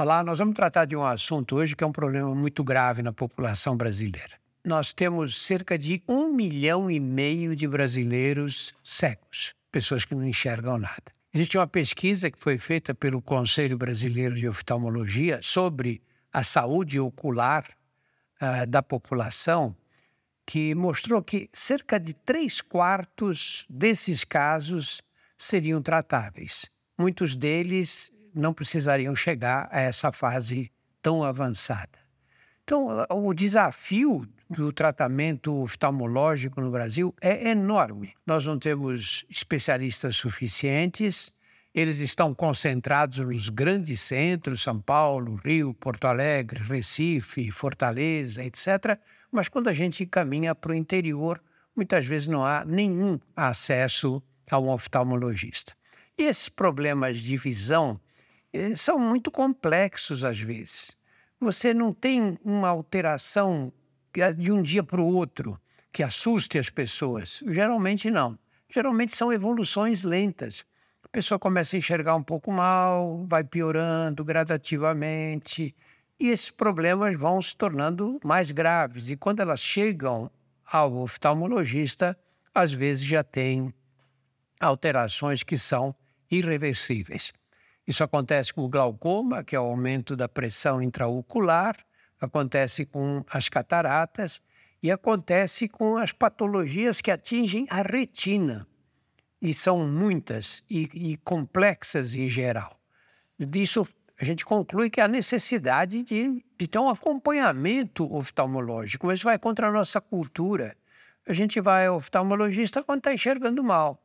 Olá, nós vamos tratar de um assunto hoje que é um problema muito grave na população brasileira. Nós temos cerca de um milhão e meio de brasileiros cegos, pessoas que não enxergam nada. Existe uma pesquisa que foi feita pelo Conselho Brasileiro de Oftalmologia sobre a saúde ocular uh, da população, que mostrou que cerca de três quartos desses casos seriam tratáveis. Muitos deles não precisariam chegar a essa fase tão avançada. Então, o desafio do tratamento oftalmológico no Brasil é enorme. Nós não temos especialistas suficientes, eles estão concentrados nos grandes centros, São Paulo, Rio, Porto Alegre, Recife, Fortaleza, etc. Mas quando a gente caminha para o interior, muitas vezes não há nenhum acesso a um oftalmologista. E esses problemas de visão são muito complexos às vezes. Você não tem uma alteração de um dia para o outro que assuste as pessoas. Geralmente não. Geralmente são evoluções lentas. A pessoa começa a enxergar um pouco mal, vai piorando gradativamente, e esses problemas vão se tornando mais graves. E quando elas chegam ao oftalmologista, às vezes já tem alterações que são irreversíveis. Isso acontece com o glaucoma, que é o aumento da pressão intraocular, acontece com as cataratas e acontece com as patologias que atingem a retina. E são muitas e, e complexas em geral. Disso a gente conclui que há necessidade de, de ter um acompanhamento oftalmológico, mas vai contra a nossa cultura. A gente vai ao oftalmologista quando está enxergando mal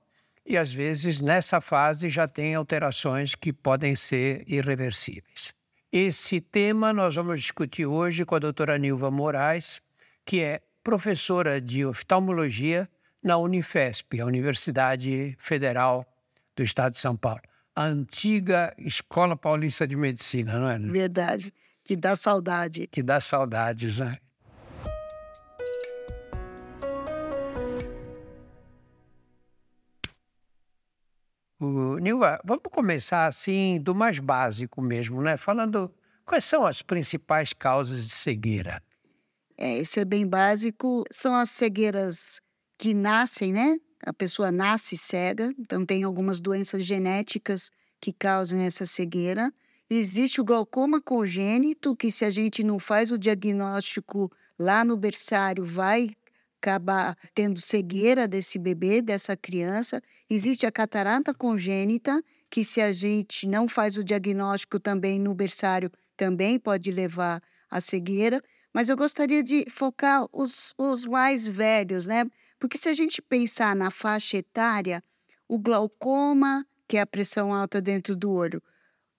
e às vezes nessa fase já tem alterações que podem ser irreversíveis. Esse tema nós vamos discutir hoje com a doutora Nilva Moraes, que é professora de oftalmologia na Unifesp, a Universidade Federal do Estado de São Paulo. A antiga Escola Paulista de Medicina, não é? Verdade. Que dá saudade. Que dá saudades, né? Nilva, vamos começar assim do mais básico mesmo, né? Falando quais são as principais causas de cegueira. É, esse é bem básico. São as cegueiras que nascem, né? A pessoa nasce cega, então tem algumas doenças genéticas que causam essa cegueira. Existe o glaucoma congênito, que se a gente não faz o diagnóstico lá no berçário, vai acaba tendo cegueira desse bebê, dessa criança. Existe a catarata congênita, que se a gente não faz o diagnóstico também no berçário, também pode levar à cegueira. Mas eu gostaria de focar os, os mais velhos, né? Porque se a gente pensar na faixa etária, o glaucoma, que é a pressão alta dentro do olho,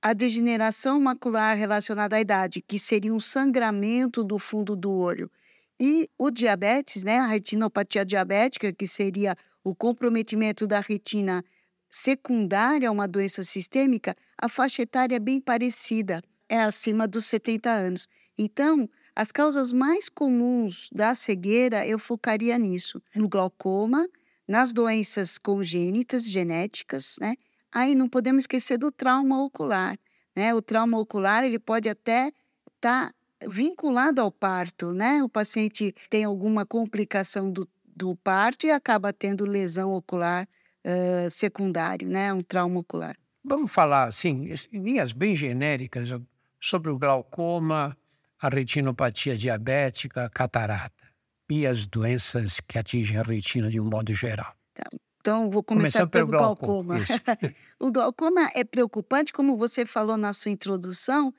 a degeneração macular relacionada à idade, que seria um sangramento do fundo do olho, e o diabetes, né, a retinopatia diabética, que seria o comprometimento da retina secundária a uma doença sistêmica, a faixa etária é bem parecida, é acima dos 70 anos. Então, as causas mais comuns da cegueira, eu focaria nisso, no glaucoma, nas doenças congênitas, genéticas, né? Aí não podemos esquecer do trauma ocular, né? O trauma ocular, ele pode até estar tá vinculado ao parto, né? O paciente tem alguma complicação do, do parto e acaba tendo lesão ocular uh, secundário, né? Um trauma ocular. Vamos falar, assim, em linhas bem genéricas, sobre o glaucoma, a retinopatia diabética, a catarata e as doenças que atingem a retina de um modo geral. Tá. Então, vou começar pelo, pelo glaucoma. glaucoma. o glaucoma é preocupante, como você falou na sua introdução,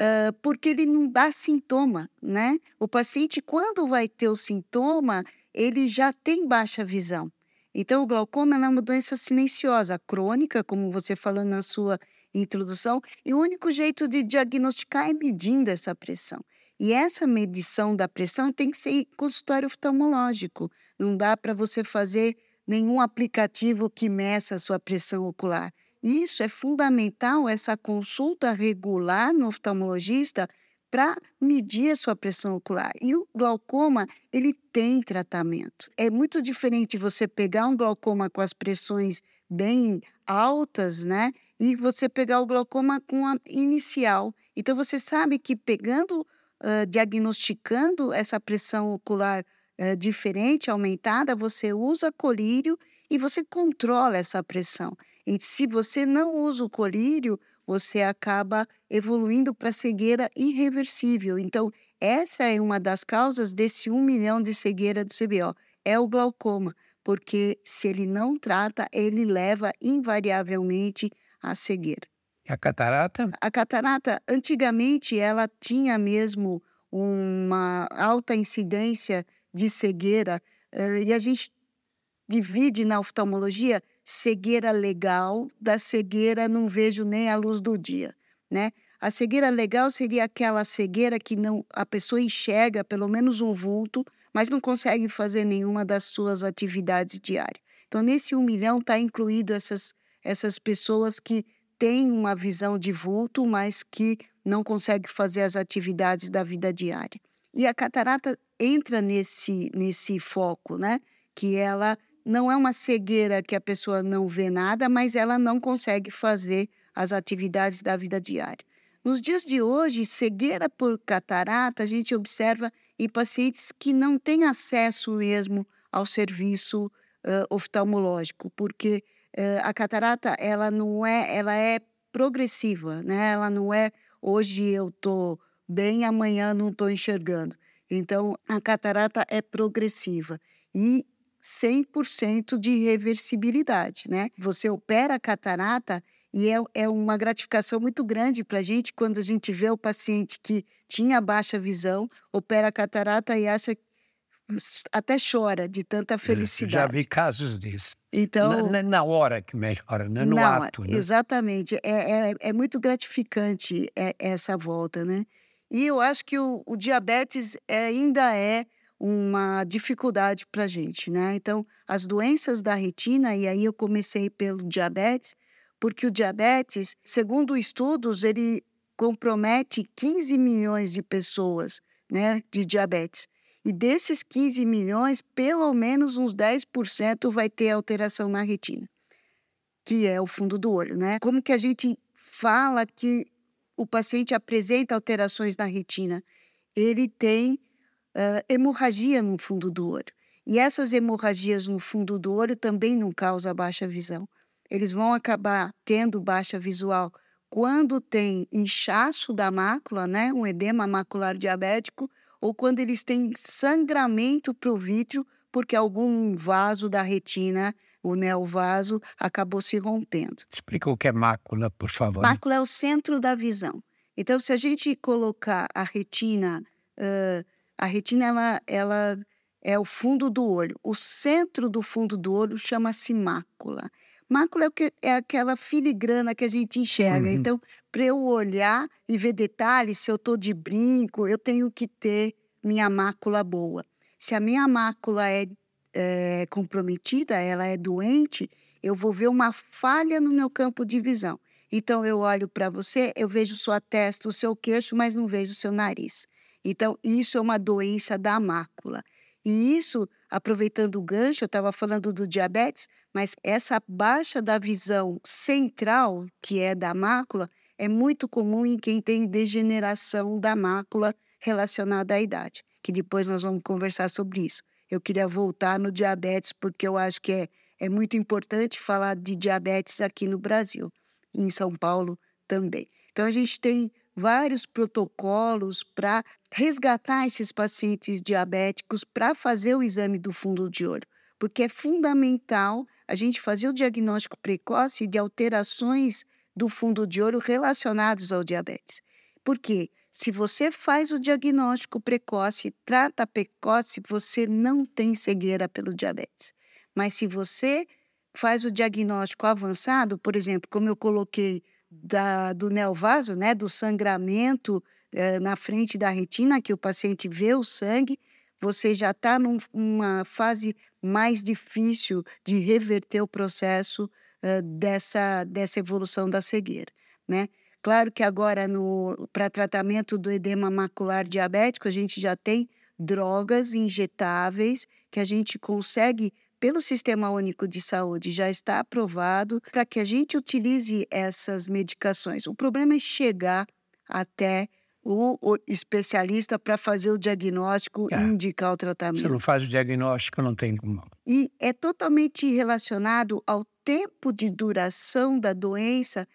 uh, porque ele não dá sintoma, né? O paciente, quando vai ter o sintoma, ele já tem baixa visão. Então, o glaucoma é uma doença silenciosa, crônica, como você falou na sua introdução, e o único jeito de diagnosticar é medindo essa pressão. E essa medição da pressão tem que ser em consultório oftalmológico. Não dá para você fazer nenhum aplicativo que meça a sua pressão ocular. Isso é fundamental, essa consulta regular no oftalmologista para medir a sua pressão ocular. E o glaucoma, ele tem tratamento. É muito diferente você pegar um glaucoma com as pressões bem altas, né? E você pegar o glaucoma com a inicial. Então, você sabe que pegando, uh, diagnosticando essa pressão ocular uh, diferente, aumentada, você usa colírio e você controla essa pressão. E se você não usa o colírio, você acaba evoluindo para cegueira irreversível. Então, essa é uma das causas desse um milhão de cegueira do CBO, é o glaucoma, porque se ele não trata, ele leva invariavelmente à cegueira. E a catarata? A catarata, antigamente, ela tinha mesmo uma alta incidência de cegueira, eh, e a gente divide na oftalmologia cegueira legal da cegueira não vejo nem a luz do dia, né? A cegueira legal seria aquela cegueira que não a pessoa enxerga pelo menos um vulto, mas não consegue fazer nenhuma das suas atividades diárias. Então, nesse um milhão está incluído essas, essas pessoas que têm uma visão de vulto, mas que não conseguem fazer as atividades da vida diária. E a catarata entra nesse, nesse foco, né? Que ela não é uma cegueira que a pessoa não vê nada, mas ela não consegue fazer as atividades da vida diária. Nos dias de hoje, cegueira por catarata, a gente observa em pacientes que não têm acesso mesmo ao serviço uh, oftalmológico, porque uh, a catarata ela não é, ela é progressiva, né? Ela não é hoje eu tô bem, amanhã não estou enxergando. Então, a catarata é progressiva e 100% de reversibilidade, né? Você opera a catarata e é, é uma gratificação muito grande para a gente quando a gente vê o paciente que tinha baixa visão, opera a catarata e acha até chora de tanta felicidade. Já vi casos disso. Então, na, na hora que melhora, né? no não, ato. Né? Exatamente. É, é, é muito gratificante é, essa volta, né? E eu acho que o, o diabetes ainda é uma dificuldade para a gente, né? Então, as doenças da retina, e aí eu comecei pelo diabetes, porque o diabetes, segundo estudos, ele compromete 15 milhões de pessoas, né, de diabetes. E desses 15 milhões, pelo menos uns 10% vai ter alteração na retina, que é o fundo do olho, né? Como que a gente fala que o paciente apresenta alterações na retina? Ele tem uh, hemorragia no fundo do olho. E essas hemorragias no fundo do olho também não causam baixa visão. Eles vão acabar tendo baixa visual quando tem inchaço da mácula, né, um edema macular diabético, ou quando eles têm sangramento para o vítreo, porque algum vaso da retina, o neovaso, acabou se rompendo. Explica o que é mácula, por favor. Mácula é o centro da visão. Então, se a gente colocar a retina uh, a retina ela, ela é o fundo do olho. O centro do fundo do olho chama-se mácula. Mácula é, o que, é aquela filigrana que a gente enxerga. Uhum. Então, para eu olhar e ver detalhes, se eu estou de brinco, eu tenho que ter minha mácula boa. Se a minha mácula é, é comprometida, ela é doente, eu vou ver uma falha no meu campo de visão. Então, eu olho para você, eu vejo sua testa, o seu queixo, mas não vejo o seu nariz. Então, isso é uma doença da mácula. E isso, aproveitando o gancho, eu estava falando do diabetes, mas essa baixa da visão central, que é da mácula, é muito comum em quem tem degeneração da mácula relacionada à idade, que depois nós vamos conversar sobre isso. Eu queria voltar no diabetes, porque eu acho que é, é muito importante falar de diabetes aqui no Brasil, em São Paulo também. Então, a gente tem vários protocolos para resgatar esses pacientes diabéticos para fazer o exame do fundo de olho, porque é fundamental a gente fazer o diagnóstico precoce de alterações do fundo de olho relacionados ao diabetes. Porque se você faz o diagnóstico precoce, trata precoce, você não tem cegueira pelo diabetes. Mas se você faz o diagnóstico avançado, por exemplo, como eu coloquei da, do neovaso, né, do sangramento eh, na frente da retina, que o paciente vê o sangue, você já está numa fase mais difícil de reverter o processo eh, dessa, dessa evolução da cegueira, né? Claro que agora, para tratamento do edema macular diabético, a gente já tem drogas injetáveis que a gente consegue pelo Sistema Único de Saúde, já está aprovado para que a gente utilize essas medicações. O problema é chegar até o, o especialista para fazer o diagnóstico é. e indicar o tratamento. Se não faz o diagnóstico, não tem como. E é totalmente relacionado ao tempo de duração da doença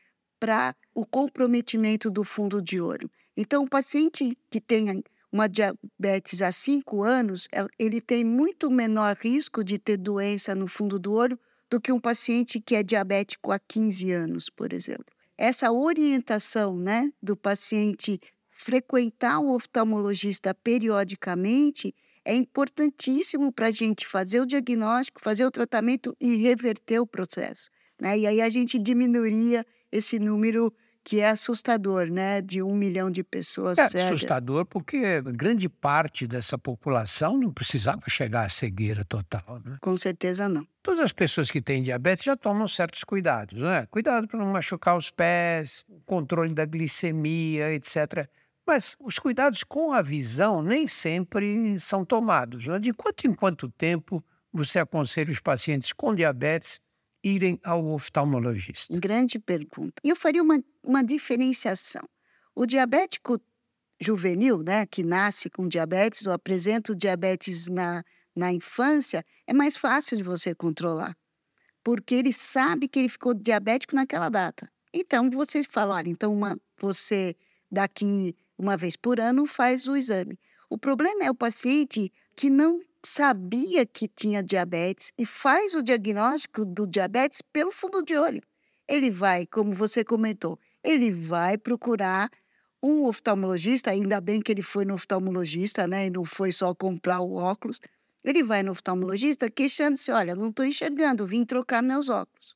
para o comprometimento do fundo de olho. Então, o paciente que tenha uma diabetes há 5 anos, ele tem muito menor risco de ter doença no fundo do olho do que um paciente que é diabético há 15 anos, por exemplo. Essa orientação né, do paciente frequentar o oftalmologista periodicamente é importantíssimo para a gente fazer o diagnóstico, fazer o tratamento e reverter o processo. Né? E aí a gente diminuiria esse número que é assustador, né? De um milhão de pessoas. É cegas. assustador porque grande parte dessa população não precisava chegar à cegueira total, né? Com certeza não. Todas as pessoas que têm diabetes já tomam certos cuidados, né? Cuidado para não machucar os pés, controle da glicemia, etc. Mas os cuidados com a visão nem sempre são tomados. Né? De quanto em quanto tempo você aconselha os pacientes com diabetes irem ao oftalmologista? Grande pergunta. E eu faria uma, uma diferenciação. O diabético juvenil, né, que nasce com diabetes ou apresenta diabetes na, na infância, é mais fácil de você controlar, porque ele sabe que ele ficou diabético naquela data. Então, você fala, olha, então uma, você daqui uma vez por ano faz o exame. O problema é o paciente que não sabia que tinha diabetes e faz o diagnóstico do diabetes pelo fundo de olho. Ele vai, como você comentou, ele vai procurar um oftalmologista, ainda bem que ele foi no oftalmologista, né, e não foi só comprar o óculos. Ele vai no oftalmologista queixando-se: olha, não estou enxergando, vim trocar meus óculos.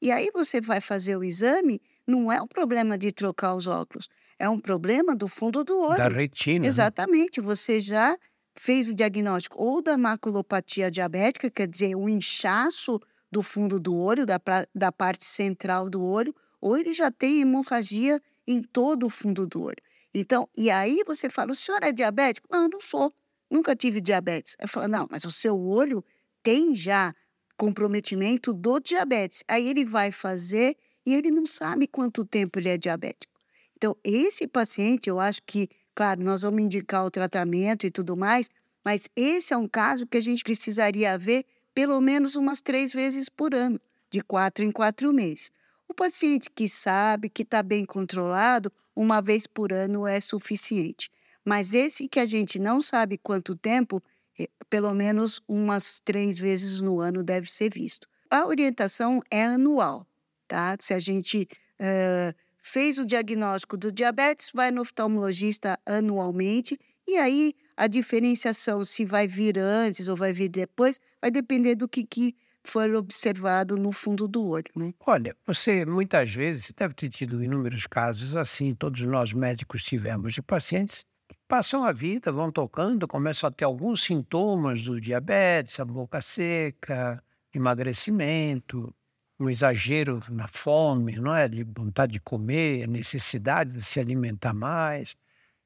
E aí você vai fazer o exame, não é um problema de trocar os óculos, é um problema do fundo do olho. Da retina. Né? Exatamente, né? você já fez o diagnóstico ou da maculopatia diabética, quer dizer, o inchaço do fundo do olho, da, da parte central do olho, ou ele já tem hemorragia em todo o fundo do olho. Então, e aí você fala, o senhor é diabético? Não, eu não sou, nunca tive diabetes. Eu falo, não, mas o seu olho tem já comprometimento do diabetes. Aí ele vai fazer e ele não sabe quanto tempo ele é diabético. Então, esse paciente, eu acho que Claro, nós vamos indicar o tratamento e tudo mais, mas esse é um caso que a gente precisaria ver pelo menos umas três vezes por ano, de quatro em quatro meses. O paciente que sabe, que está bem controlado, uma vez por ano é suficiente. Mas esse que a gente não sabe quanto tempo, eh, pelo menos umas três vezes no ano deve ser visto. A orientação é anual, tá? Se a gente uh, fez o diagnóstico do diabetes, vai no oftalmologista anualmente, e aí a diferenciação se vai vir antes ou vai vir depois, vai depender do que, que for observado no fundo do olho. Né? Olha, você muitas vezes deve ter tido inúmeros casos assim, todos nós médicos tivemos, de pacientes que passam a vida, vão tocando, começam a ter alguns sintomas do diabetes, a boca seca, emagrecimento, um exagero na fome, não é? De vontade de comer, necessidade de se alimentar mais,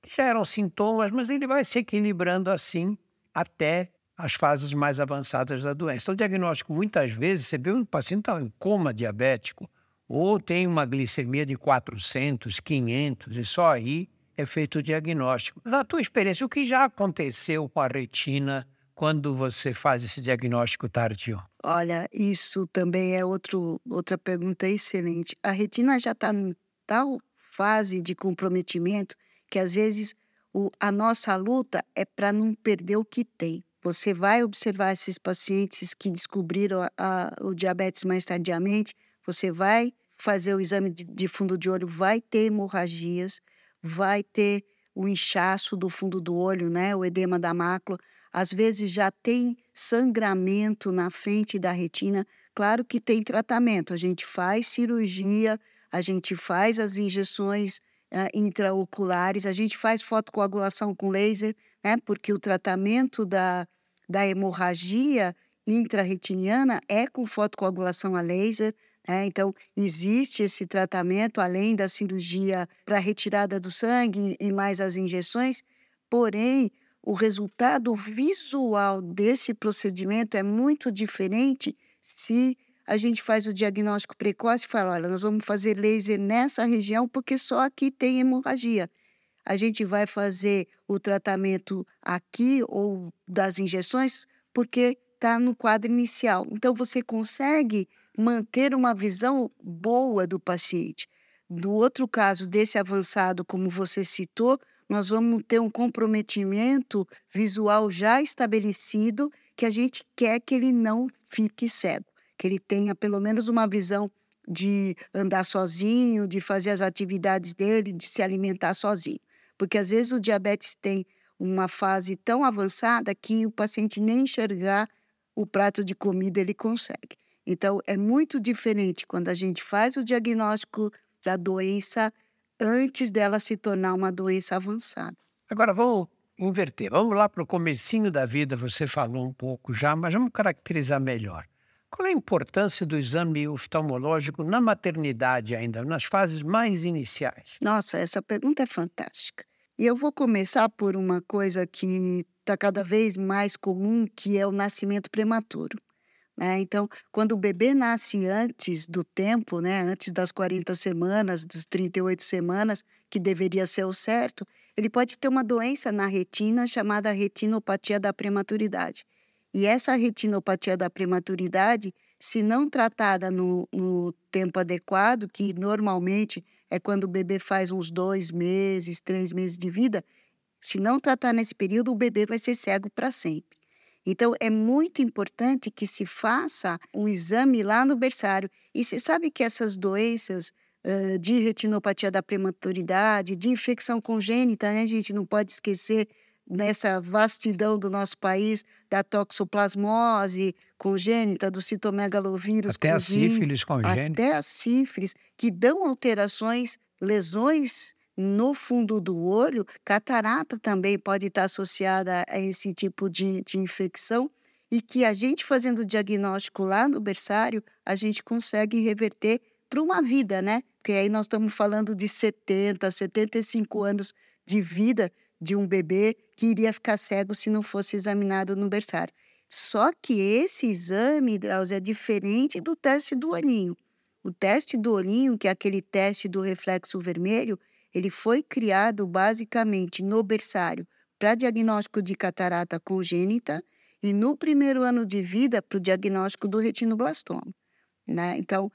que já eram sintomas, mas ele vai se equilibrando assim até as fases mais avançadas da doença. Então, o diagnóstico, muitas vezes, você vê um paciente está em coma diabético, ou tem uma glicemia de 400, 500, e só aí é feito o diagnóstico. Na tua experiência, o que já aconteceu com a retina quando você faz esse diagnóstico tardio? Olha, isso também é outro, outra pergunta excelente. A retina já está em tal fase de comprometimento que às vezes o, a nossa luta é para não perder o que tem. Você vai observar esses pacientes que descobriram a, a, o diabetes mais tardiamente, você vai fazer o exame de, de fundo de olho, vai ter hemorragias, vai ter o inchaço do fundo do olho, né, o edema da mácula às vezes já tem sangramento na frente da retina. Claro que tem tratamento, a gente faz cirurgia, a gente faz as injeções uh, intraoculares, a gente faz fotocoagulação com laser, né? Porque o tratamento da, da hemorragia intrarretiniana é com fotocoagulação a laser. Né? Então, existe esse tratamento, além da cirurgia para retirada do sangue e mais as injeções, porém, o resultado visual desse procedimento é muito diferente se a gente faz o diagnóstico precoce e fala: olha, nós vamos fazer laser nessa região porque só aqui tem hemorragia. A gente vai fazer o tratamento aqui ou das injeções porque está no quadro inicial. Então, você consegue manter uma visão boa do paciente. No outro caso, desse avançado, como você citou, nós vamos ter um comprometimento visual já estabelecido que a gente quer que ele não fique cego, que ele tenha pelo menos uma visão de andar sozinho, de fazer as atividades dele, de se alimentar sozinho. Porque às vezes o diabetes tem uma fase tão avançada que o paciente nem enxergar o prato de comida ele consegue. Então é muito diferente quando a gente faz o diagnóstico da doença antes dela se tornar uma doença avançada. Agora vamos inverter. Vamos lá para o comecinho da vida, você falou um pouco já, mas vamos caracterizar melhor. Qual é a importância do exame oftalmológico na maternidade ainda, nas fases mais iniciais? Nossa, essa pergunta é fantástica. E eu vou começar por uma coisa que está cada vez mais comum, que é o nascimento prematuro. Né? Então, quando o bebê nasce antes do tempo, né, antes das 40 semanas, das 38 semanas, que deveria ser o certo, ele pode ter uma doença na retina chamada retinopatia da prematuridade. E essa retinopatia da prematuridade, se não tratada no, no tempo adequado, que normalmente é quando o bebê faz uns dois meses, três meses de vida, se não tratar nesse período, o bebê vai ser cego para sempre. Então, é muito importante que se faça um exame lá no berçário. E você sabe que essas doenças uh, de retinopatia da prematuridade, de infecção congênita, né, a gente não pode esquecer nessa vastidão do nosso país da toxoplasmose congênita, do citomegalovírus até a sífilis congênita, até a sífilis, que dão alterações, lesões no fundo do olho, catarata também pode estar associada a esse tipo de, de infecção e que a gente fazendo o diagnóstico lá no berçário, a gente consegue reverter para uma vida, né? Porque aí nós estamos falando de 70, 75 anos de vida de um bebê que iria ficar cego se não fosse examinado no berçário. Só que esse exame, Drauzio, é diferente do teste do olhinho. O teste do olhinho, que é aquele teste do reflexo vermelho, ele foi criado basicamente no berçário para diagnóstico de catarata congênita e no primeiro ano de vida para o diagnóstico do retinoblastoma. Né? Então,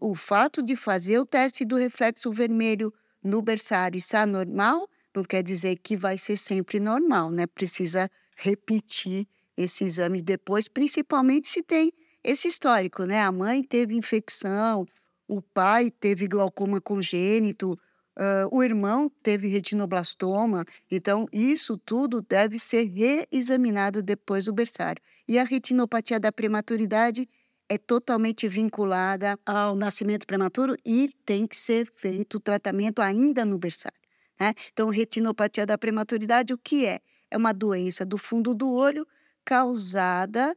o fato de fazer o teste do reflexo vermelho no berçário estar normal não quer dizer que vai ser sempre normal, né? Precisa repetir esse exame depois, principalmente se tem esse histórico, né? A mãe teve infecção, o pai teve glaucoma congênito, Uh, o irmão teve retinoblastoma, então isso tudo deve ser reexaminado depois do berçário. E a retinopatia da prematuridade é totalmente vinculada ao nascimento prematuro e tem que ser feito o tratamento ainda no berçário. Né? Então, retinopatia da prematuridade, o que é? É uma doença do fundo do olho causada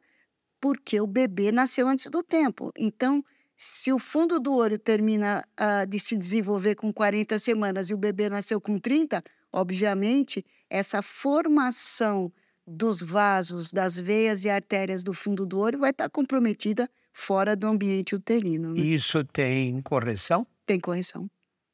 porque o bebê nasceu antes do tempo. Então, se o fundo do olho termina uh, de se desenvolver com 40 semanas e o bebê nasceu com 30, obviamente, essa formação dos vasos, das veias e artérias do fundo do olho vai estar comprometida fora do ambiente uterino. Né? Isso tem correção? Tem correção.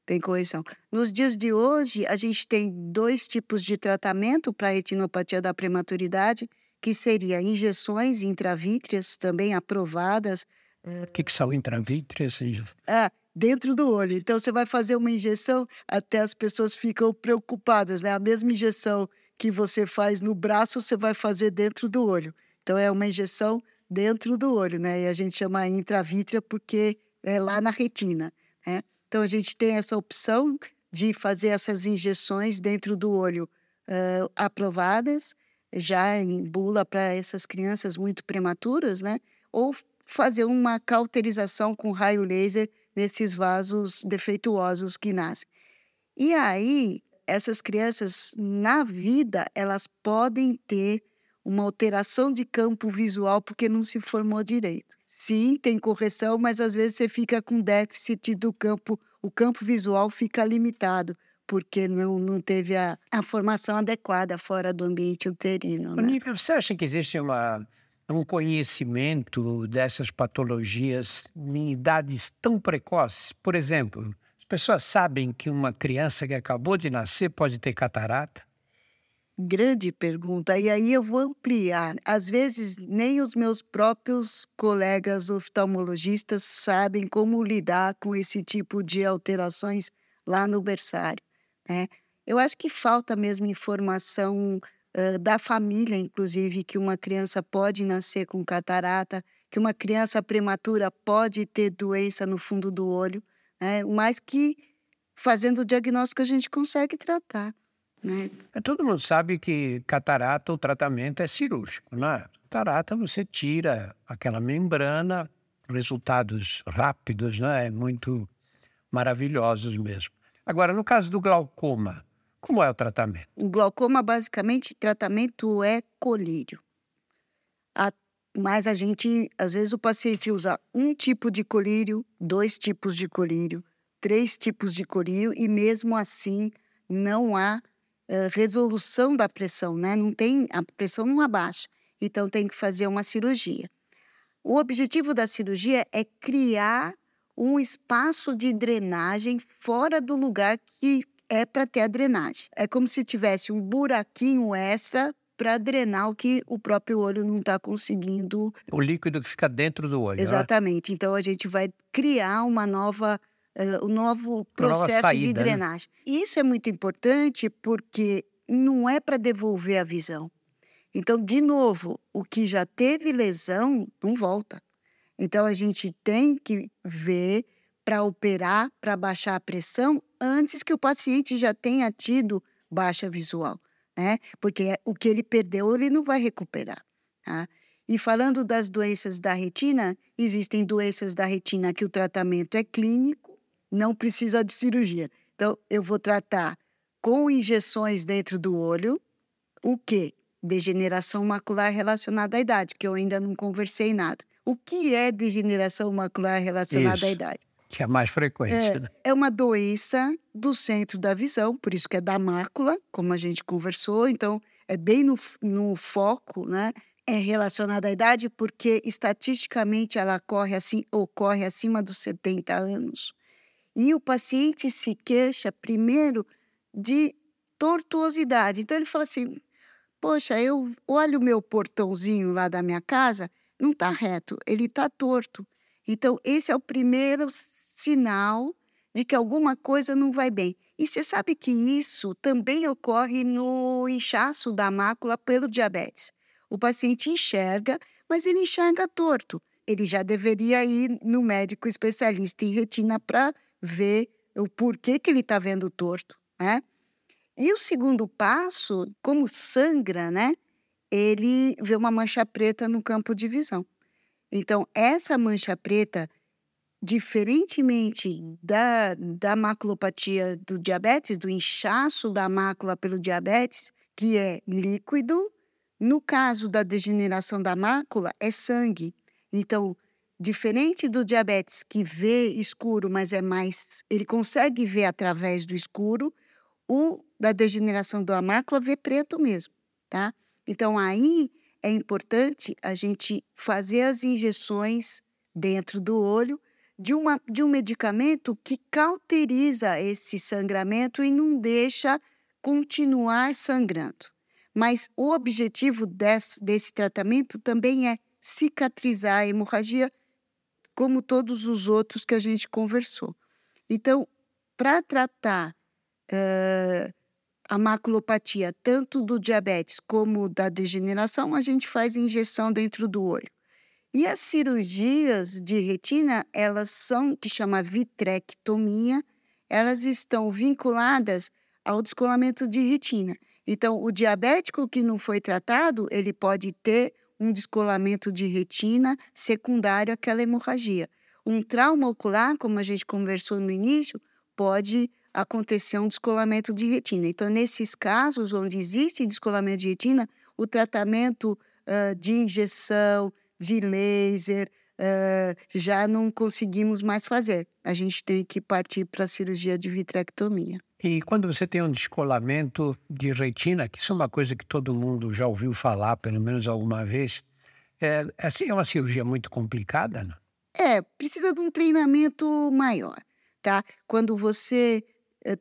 Tem correção. Nos dias de hoje, a gente tem dois tipos de tratamento para a retinopatia da prematuridade, que seria injeções intravítreas, também aprovadas o que, que são intravítreas? Ah, dentro do olho. Então, você vai fazer uma injeção, até as pessoas ficam preocupadas, né? A mesma injeção que você faz no braço, você vai fazer dentro do olho. Então, é uma injeção dentro do olho, né? E a gente chama intravítrea porque é lá na retina, né? Então, a gente tem essa opção de fazer essas injeções dentro do olho uh, aprovadas, já em bula para essas crianças muito prematuras, né? Ou fazer uma cauterização com raio laser nesses vasos defeituosos que nascem. E aí, essas crianças, na vida, elas podem ter uma alteração de campo visual porque não se formou direito. Sim, tem correção, mas às vezes você fica com déficit do campo, o campo visual fica limitado porque não, não teve a, a formação adequada fora do ambiente uterino. Né? Você acha que existe uma, um conhecimento dessas patologias em idades tão precoces? Por exemplo, as pessoas sabem que uma criança que acabou de nascer pode ter catarata? Grande pergunta. E aí eu vou ampliar. Às vezes, nem os meus próprios colegas oftalmologistas sabem como lidar com esse tipo de alterações lá no berçário. Né? Eu acho que falta mesmo informação da família, inclusive, que uma criança pode nascer com catarata, que uma criança prematura pode ter doença no fundo do olho, né? mas que fazendo o diagnóstico a gente consegue tratar. Né? É, todo mundo sabe que catarata, o tratamento é cirúrgico, né? Catarata, você tira aquela membrana, resultados rápidos, né? Muito maravilhosos mesmo. Agora, no caso do glaucoma, como é o tratamento? O glaucoma, basicamente, tratamento é colírio. A, mas a gente, às vezes, o paciente usa um tipo de colírio, dois tipos de colírio, três tipos de colírio, e mesmo assim não há resolução da pressão, né? Não tem, a pressão não abaixa. Então tem que fazer uma cirurgia. O objetivo da cirurgia é criar um espaço de drenagem fora do lugar que é para ter a drenagem. É como se tivesse um buraquinho extra para drenar o que o próprio olho não está conseguindo. O líquido que fica dentro do olho. Né? Exatamente. Né? Então a gente vai criar uma nova uh, o novo processo saída, de né? drenagem. Né? Isso é muito importante porque não é para devolver a visão. Então, de novo, o que já teve lesão não volta. Então, a gente tem que ver para operar, para baixar a pressão, antes que o paciente já tenha tido baixa visual, né? Porque o que ele perdeu, ele não vai recuperar. Tá? E falando das doenças da retina, existem doenças da retina que o tratamento é clínico não precisa de cirurgia. Então, eu vou tratar com injeções dentro do olho, o quê? Degeneração macular relacionada à idade, que eu ainda não conversei nada. O que é degeneração macular relacionada isso, à idade? Que é mais frequente. É, né? é uma doença do centro da visão, por isso que é da mácula, como a gente conversou. Então, é bem no, no foco, né? É relacionada à idade porque estatisticamente ela corre assim, ocorre acima dos 70 anos. E o paciente se queixa primeiro de tortuosidade. Então ele fala assim: Poxa, eu olho o meu portãozinho lá da minha casa, não está reto, ele está torto. Então, esse é o primeiro sinal de que alguma coisa não vai bem. E você sabe que isso também ocorre no inchaço da mácula pelo diabetes. O paciente enxerga, mas ele enxerga torto. Ele já deveria ir no médico especialista em retina para ver o porquê que ele está vendo torto, né? E o segundo passo, como sangra, né? Ele vê uma mancha preta no campo de visão. Então, essa mancha preta, diferentemente da, da maculopatia do diabetes, do inchaço da mácula pelo diabetes, que é líquido, no caso da degeneração da mácula, é sangue. Então, Diferente do diabetes que vê escuro, mas é mais. Ele consegue ver através do escuro, o da degeneração da mácula vê preto mesmo, tá? Então aí é importante a gente fazer as injeções dentro do olho de, uma, de um medicamento que cauteriza esse sangramento e não deixa continuar sangrando. Mas o objetivo desse, desse tratamento também é cicatrizar a hemorragia como todos os outros que a gente conversou. Então, para tratar uh, a maculopatia, tanto do diabetes como da degeneração, a gente faz injeção dentro do olho. E as cirurgias de retina, elas são, que chama vitrectomia, elas estão vinculadas ao descolamento de retina. Então, o diabético que não foi tratado, ele pode ter um descolamento de retina secundário àquela hemorragia. Um trauma ocular, como a gente conversou no início, pode acontecer um descolamento de retina. Então, nesses casos onde existe descolamento de retina, o tratamento uh, de injeção, de laser, uh, já não conseguimos mais fazer. A gente tem que partir para a cirurgia de vitrectomia. E quando você tem um descolamento de retina, que isso é uma coisa que todo mundo já ouviu falar, pelo menos alguma vez, é, assim, é uma cirurgia muito complicada, não? É, precisa de um treinamento maior, tá? Quando você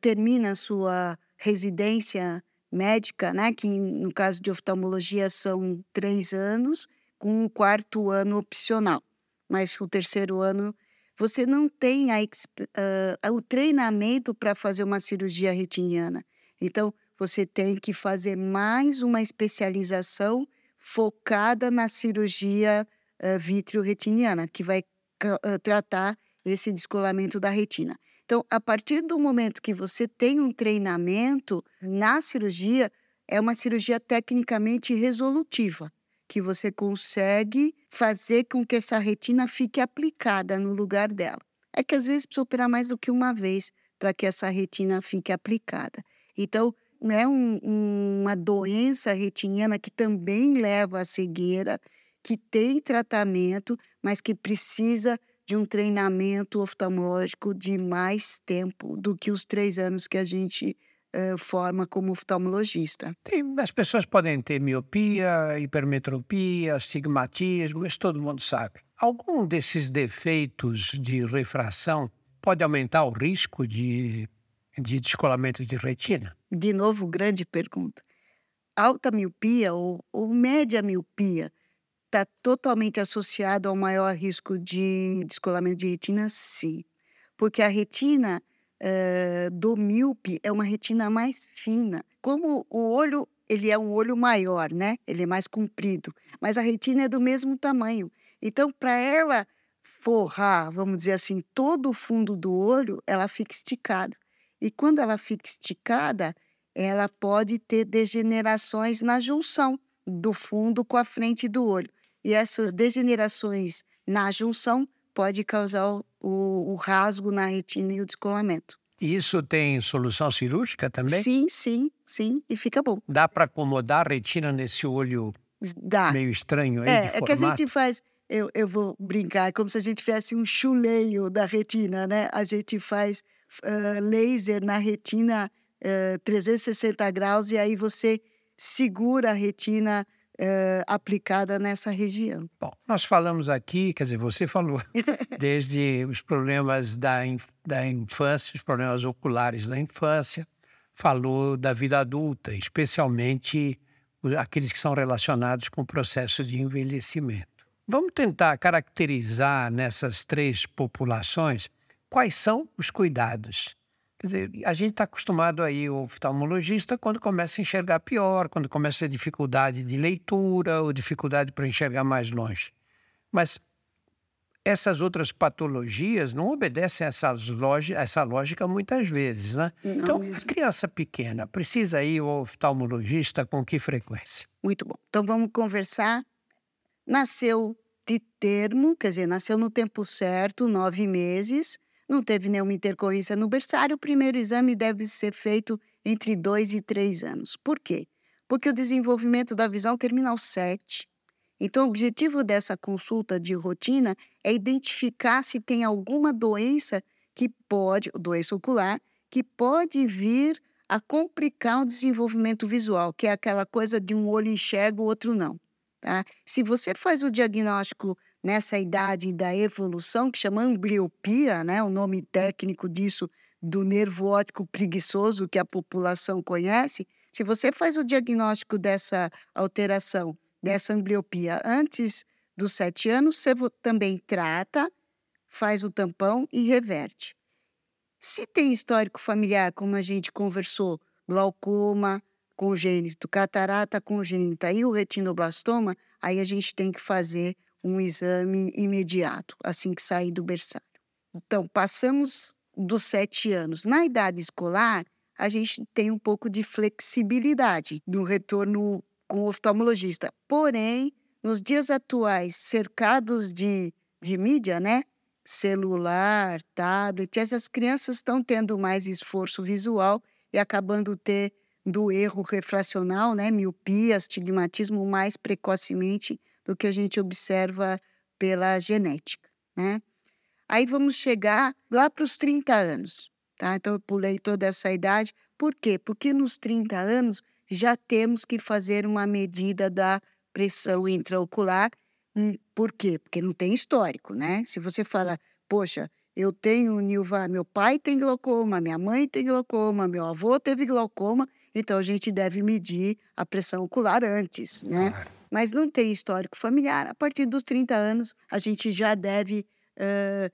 termina a sua residência médica, né, que no caso de oftalmologia são três anos, com um quarto ano opcional. Mas o terceiro ano você não tem a, uh, o treinamento para fazer uma cirurgia retiniana. Então, você tem que fazer mais uma especialização focada na cirurgia uh, vitrio-retiniana, que vai uh, tratar esse descolamento da retina. Então, a partir do momento que você tem um treinamento na cirurgia, é uma cirurgia tecnicamente resolutiva que você consegue fazer com que essa retina fique aplicada no lugar dela. É que às vezes precisa operar mais do que uma vez para que essa retina fique aplicada. Então, é um, uma doença retiniana que também leva à cegueira, que tem tratamento, mas que precisa de um treinamento oftalmológico de mais tempo do que os três anos que a gente eh, forma como oftalmologista. Tem, as pessoas podem ter miopia, hipermetropia, astigmatismo, isso todo mundo sabe. Algum desses defeitos de refração pode aumentar o risco de, de descolamento de retina? De novo, grande pergunta. Alta miopia ou, ou média miopia está totalmente associado ao maior risco de descolamento de retina? Sim. Porque a retina uh, do míope é uma retina mais fina. Como o olho ele é um olho maior, né? Ele é mais comprido, mas a retina é do mesmo tamanho. Então, para ela forrar, vamos dizer assim, todo o fundo do olho, ela fica esticada. E quando ela fica esticada, ela pode ter degenerações na junção do fundo com a frente do olho. E essas degenerações na junção pode causar o, o, rasgo na retina e o descolamento. Isso tem solução cirúrgica também? Sim, sim, sim, e fica bom. Dá para acomodar a retina nesse olho Dá. meio estranho aí? É, é que a gente faz. Eu, eu vou brincar, é como se a gente fizesse um chuleio da retina, né? A gente faz uh, laser na retina uh, 360 graus e aí você segura a retina uh, aplicada nessa região. Bom, nós falamos aqui, quer dizer, você falou, desde os problemas da, da infância, os problemas oculares da infância, falou da vida adulta, especialmente aqueles que são relacionados com o processo de envelhecimento. Vamos tentar caracterizar nessas três populações quais são os cuidados Quer dizer, a gente está acostumado aí, o oftalmologista, quando começa a enxergar pior, quando começa a ter dificuldade de leitura ou dificuldade para enxergar mais longe. Mas essas outras patologias não obedecem a essas essa lógica muitas vezes, né? Não então, mesmo. a criança pequena precisa ir ao oftalmologista com que frequência? Muito bom. Então, vamos conversar. Nasceu de termo, quer dizer, nasceu no tempo certo, nove meses, não teve nenhuma intercorrência no berçário, o primeiro exame deve ser feito entre dois e três anos. Por quê? Porque o desenvolvimento da visão termina aos sete. Então, o objetivo dessa consulta de rotina é identificar se tem alguma doença que pode, doença ocular, que pode vir a complicar o desenvolvimento visual, que é aquela coisa de um olho enxerga, o outro não. Tá? Se você faz o diagnóstico nessa idade da evolução, que chama ambliopia, né? o nome técnico disso, do nervo óptico preguiçoso que a população conhece, se você faz o diagnóstico dessa alteração, dessa ambliopia antes dos sete anos, você também trata, faz o tampão e reverte. Se tem histórico familiar, como a gente conversou, glaucoma, congênito, catarata congênita e o retinoblastoma, aí a gente tem que fazer um exame imediato, assim que sair do berçário. Então, passamos dos sete anos. Na idade escolar, a gente tem um pouco de flexibilidade no retorno com o oftalmologista. Porém, nos dias atuais, cercados de, de mídia, né? Celular, tablet, essas crianças estão tendo mais esforço visual e acabando ter do erro refracional, né, miopia, astigmatismo mais precocemente do que a gente observa pela genética, né? Aí vamos chegar lá para os 30 anos. Tá? Então, eu pulei toda essa idade. Por quê? Porque nos 30 anos já temos que fazer uma medida da pressão intraocular. Hum, por quê? Porque não tem histórico, né? Se você fala, poxa, eu tenho Nilva, meu pai tem glaucoma, minha mãe tem glaucoma, meu avô teve glaucoma, então a gente deve medir a pressão ocular antes, né? Mas não tem histórico familiar. A partir dos 30 anos, a gente já deve uh,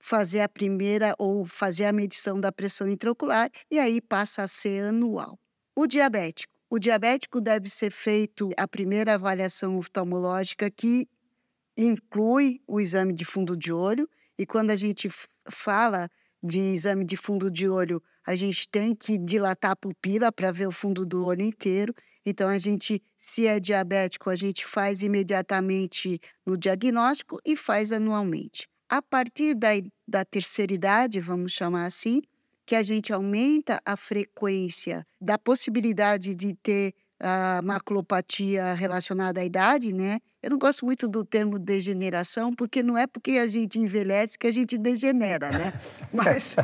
fazer a primeira ou fazer a medição da pressão intraocular e aí passa a ser anual. O diabético. O diabético deve ser feito a primeira avaliação oftalmológica que inclui o exame de fundo de olho e quando a gente fala de exame de fundo de olho, a gente tem que dilatar a pupila para ver o fundo do olho inteiro. Então, a gente, se é diabético, a gente faz imediatamente no diagnóstico e faz anualmente a partir da, da terceira idade, vamos chamar assim, que a gente aumenta a frequência da possibilidade de ter a maculopatia relacionada à idade, né? Eu não gosto muito do termo degeneração, porque não é porque a gente envelhece que a gente degenera, né? Mas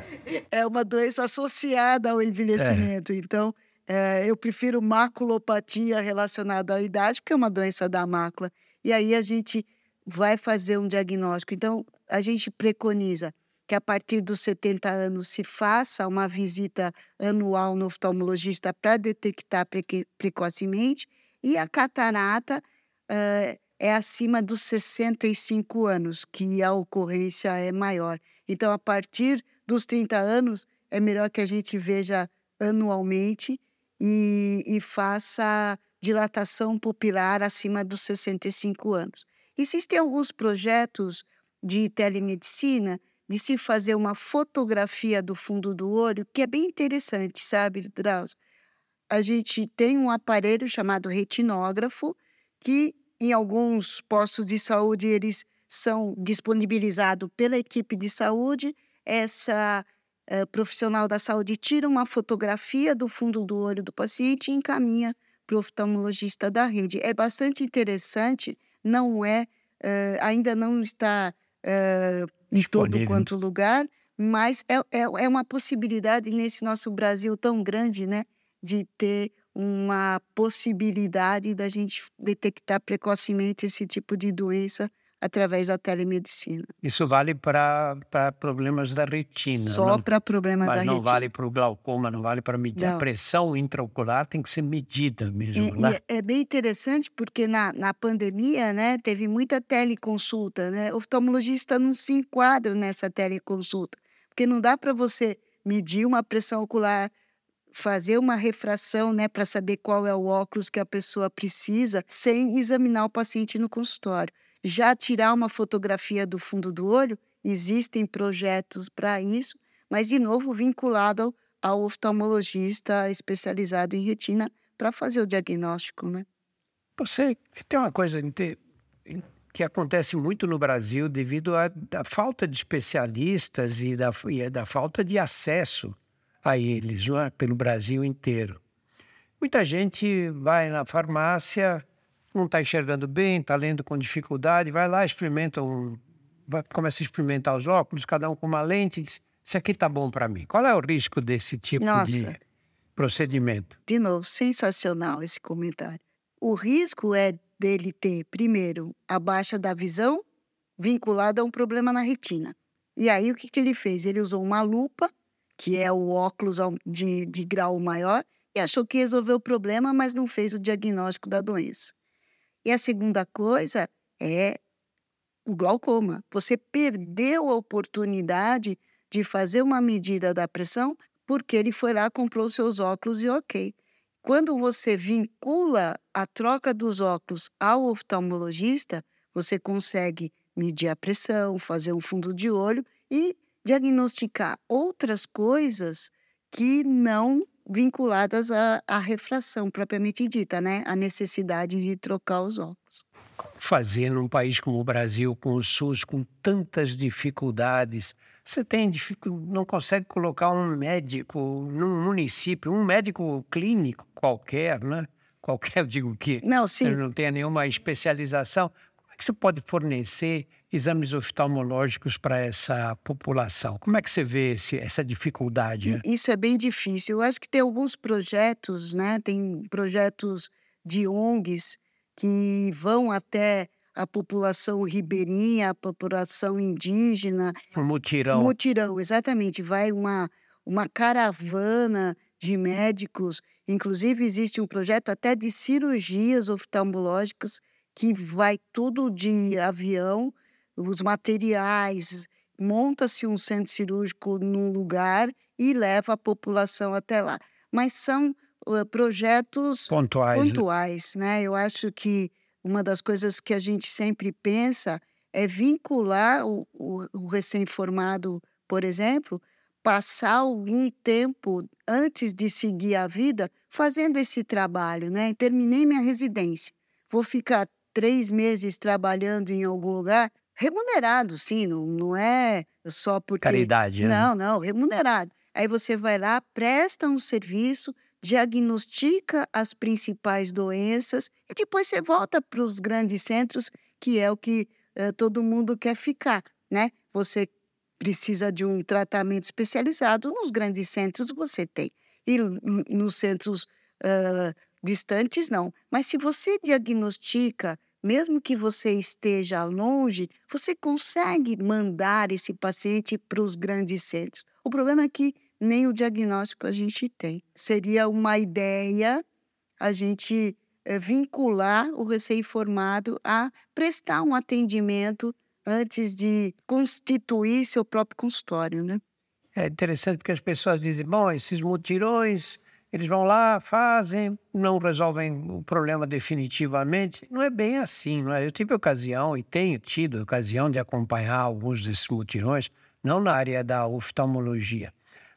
é uma doença associada ao envelhecimento. É. Então, é, eu prefiro maculopatia relacionada à idade, porque é uma doença da mácula. E aí a gente vai fazer um diagnóstico. Então, a gente preconiza que a partir dos 70 anos se faça uma visita anual no oftalmologista para detectar precocemente e a catarata uh, é acima dos 65 anos, que a ocorrência é maior. Então, a partir dos 30 anos, é melhor que a gente veja anualmente e, e faça dilatação pupilar acima dos 65 anos. Existem alguns projetos de telemedicina de se fazer uma fotografia do fundo do olho, que é bem interessante, sabe, Drauzio? A gente tem um aparelho chamado retinógrafo, que em alguns postos de saúde eles são disponibilizados pela equipe de saúde. Essa uh, profissional da saúde tira uma fotografia do fundo do olho do paciente e encaminha para o oftalmologista da rede. É bastante interessante não é, uh, ainda não está uh, em todo quanto lugar, mas é, é, é uma possibilidade nesse nosso Brasil tão grande, né, de ter uma possibilidade da gente detectar precocemente esse tipo de doença através da telemedicina. Isso vale para problemas da retina. Só para problemas da retina. Mas não vale para o glaucoma, não vale para medir. Não. A pressão intraocular tem que ser medida mesmo. E, né? é bem interessante porque na, na pandemia né, teve muita teleconsulta. Né? O oftalmologista não se enquadra nessa teleconsulta, porque não dá para você medir uma pressão ocular fazer uma refração, né, para saber qual é o óculos que a pessoa precisa, sem examinar o paciente no consultório. Já tirar uma fotografia do fundo do olho, existem projetos para isso, mas de novo vinculado ao, oftalmologista especializado em retina para fazer o diagnóstico, né? Você tem uma coisa que acontece muito no Brasil devido à, à falta de especialistas e da, e da falta de acesso a eles, não é? pelo Brasil inteiro. Muita gente vai na farmácia, não está enxergando bem, está lendo com dificuldade, vai lá, experimenta um, vai, começa a experimentar os óculos, cada um com uma lente, diz, isso aqui está bom para mim. Qual é o risco desse tipo Nossa. de procedimento? De novo, sensacional esse comentário. O risco é dele ter, primeiro, a baixa da visão vinculada a um problema na retina. E aí, o que, que ele fez? Ele usou uma lupa que é o óculos de, de grau maior, e achou que resolveu o problema, mas não fez o diagnóstico da doença. E a segunda coisa é o glaucoma. Você perdeu a oportunidade de fazer uma medida da pressão porque ele foi lá, comprou seus óculos e ok. Quando você vincula a troca dos óculos ao oftalmologista, você consegue medir a pressão, fazer um fundo de olho e diagnosticar outras coisas que não vinculadas à, à refração propriamente dita, né? A necessidade de trocar os óculos. Fazer num país como o Brasil, com o SUS, com tantas dificuldades, você tem não consegue colocar um médico num município, um médico clínico qualquer, né? Qualquer, eu digo que não, sim. não tenha nenhuma especialização. Como é que você pode fornecer exames oftalmológicos para essa população. Como é que você vê esse, essa dificuldade? Isso é bem difícil. Eu acho que tem alguns projetos, né? Tem projetos de ONGs que vão até a população ribeirinha, a população indígena. Um mutirão. Mutirão, exatamente. Vai uma, uma caravana de médicos. Inclusive, existe um projeto até de cirurgias oftalmológicas que vai tudo de avião, os materiais, monta-se um centro cirúrgico num lugar e leva a população até lá. Mas são uh, projetos pontuais, pontuais né? Eu acho que uma das coisas que a gente sempre pensa é vincular o, o, o recém-formado, por exemplo, passar algum tempo antes de seguir a vida fazendo esse trabalho, né? Terminei minha residência, vou ficar três meses trabalhando em algum lugar, remunerado, sim, não, não é só porque... Caridade, né? Não, não, remunerado. Aí você vai lá, presta um serviço, diagnostica as principais doenças e depois você volta para os grandes centros, que é o que uh, todo mundo quer ficar, né? Você precisa de um tratamento especializado, nos grandes centros você tem. E nos centros uh, distantes, não. Mas se você diagnostica, mesmo que você esteja longe, você consegue mandar esse paciente para os grandes centros. O problema é que nem o diagnóstico a gente tem. Seria uma ideia a gente é, vincular o recém-formado a prestar um atendimento antes de constituir seu próprio consultório, né? É interessante porque as pessoas dizem, bom, esses mutirões, eles vão lá, fazem, não resolvem o problema definitivamente. Não é bem assim, não é? Eu tive ocasião e tenho tido ocasião de acompanhar alguns desses mutirões, não na área da oftalmologia,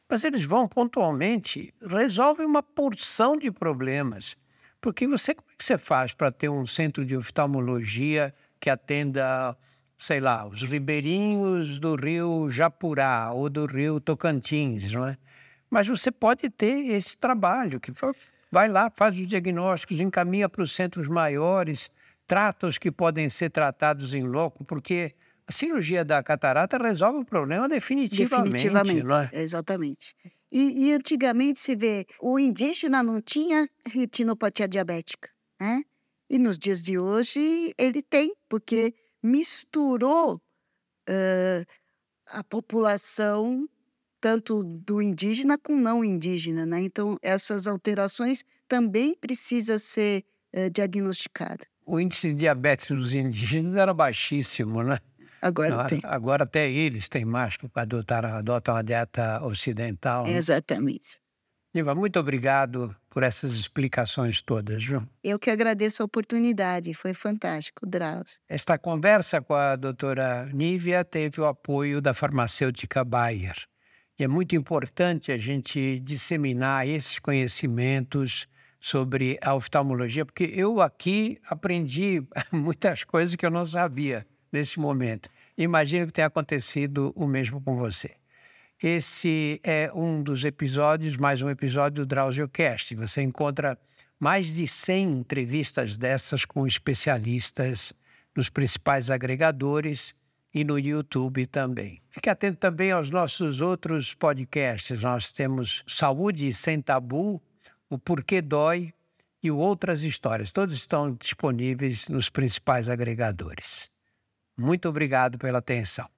mas eles vão pontualmente, resolvem uma porção de problemas. Porque você, como é que você faz para ter um centro de oftalmologia que atenda, sei lá, os ribeirinhos do rio Japurá ou do rio Tocantins, não é? Mas você pode ter esse trabalho, que vai lá, faz os diagnósticos, encaminha para os centros maiores, trata os que podem ser tratados em loco, porque a cirurgia da catarata resolve o problema definitivamente. Definitivamente, é? exatamente. E, e, antigamente se vê, o indígena não tinha retinopatia diabética, né? E nos dias de hoje ele tem, porque misturou uh, a população tanto do indígena com não indígena, né? Então essas alterações também precisa ser uh, diagnosticada. O índice de diabetes dos indígenas era baixíssimo, né? Agora Não, tem. Agora até eles têm mais que adotar, adotam a dieta ocidental. Né? Exatamente. Niva, muito obrigado por essas explicações todas, viu? Eu que agradeço a oportunidade, foi fantástico, Drauzio. Esta conversa com a doutora Nívia teve o apoio da farmacêutica Bayer. E é muito importante a gente disseminar esses conhecimentos sobre a oftalmologia, porque eu aqui aprendi muitas coisas que eu não sabia nesse momento. Imagino que tenha acontecido o mesmo com você. Esse é um dos episódios, mais um episódio do DrauzioCast. Você encontra mais de 100 entrevistas dessas com especialistas nos principais agregadores e no YouTube também. Fique atento também aos nossos outros podcasts. Nós temos Saúde Sem Tabu, O Porquê Dói e Outras Histórias. Todos estão disponíveis nos principais agregadores. Muito obrigado pela atenção.